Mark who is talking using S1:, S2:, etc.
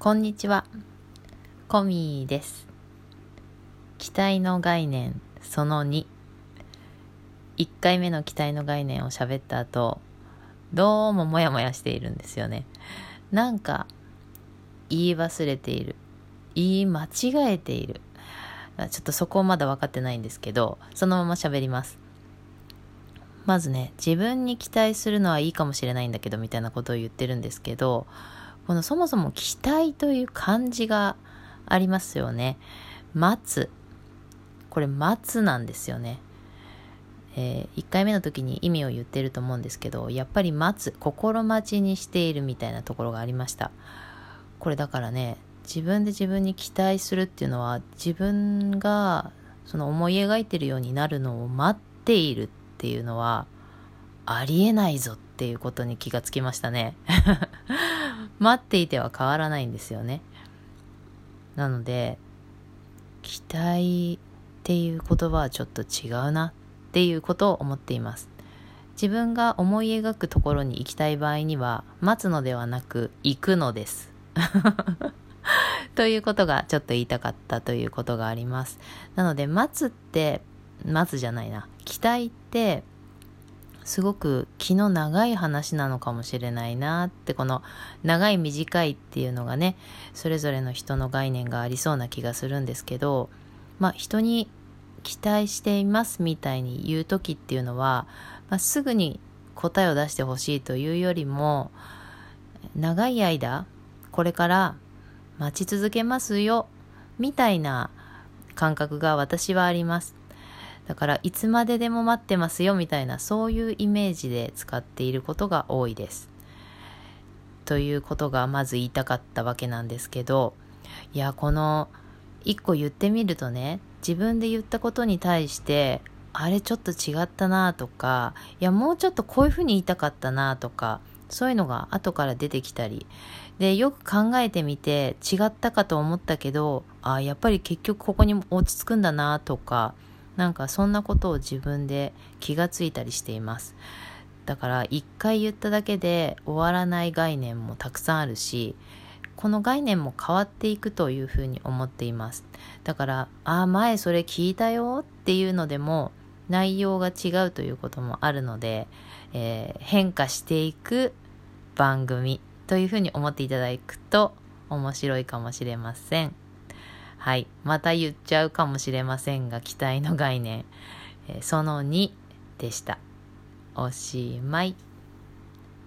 S1: こんにちは。コミーです。期待の概念その2。1回目の期待の概念を喋った後、どうもモヤモヤしているんですよね。なんか、言い忘れている。言い間違えている。ちょっとそこまだ分かってないんですけど、そのまま喋ります。まずね、自分に期待するのはいいかもしれないんだけど、みたいなことを言ってるんですけど、このそもそも期待という漢字がありますよね。待つ。これ待つなんですよね。えー、1回目の時に意味を言ってると思うんですけど、やっぱり待つ、心待ちにしているみたいなところがありました。これだからね、自分で自分に期待するっていうのは、自分がその思い描いてるようになるのを待っているっていうのは、ありえないぞっていうことに気がつきましたね。待っていては変わらないんですよね。なので、期待っていう言葉はちょっと違うなっていうことを思っています。自分が思い描くところに行きたい場合には、待つのではなく行くのです。ということがちょっと言いたかったということがあります。なので、待つって、待つじゃないな。期待って、すごく気の長い話なのかもしれないなってこの長い短いっていうのがねそれぞれの人の概念がありそうな気がするんですけどまあ人に期待していますみたいに言う時っていうのは、まあ、すぐに答えを出してほしいというよりも長い間これから待ち続けますよみたいな感覚が私はあります。だからいつまででも待ってますよみたいなそういうイメージで使っていることが多いです。ということがまず言いたかったわけなんですけどいやこの一個言ってみるとね自分で言ったことに対してあれちょっと違ったなとかいやもうちょっとこういうふうに言いたかったなとかそういうのが後から出てきたりでよく考えてみて違ったかと思ったけどあやっぱり結局ここに落ち着くんだなとかなんかそんなことを自分で気がついたりしています。だから一回言っただけで終わらない概念もたくさんあるし、この概念も変わっていくというふうに思っています。だから、ああ、前それ聞いたよっていうのでも内容が違うということもあるので、えー、変化していく番組というふうに思っていただくと面白いかもしれません。はい。また言っちゃうかもしれませんが、期待の概念、え、その2でした。おしまい。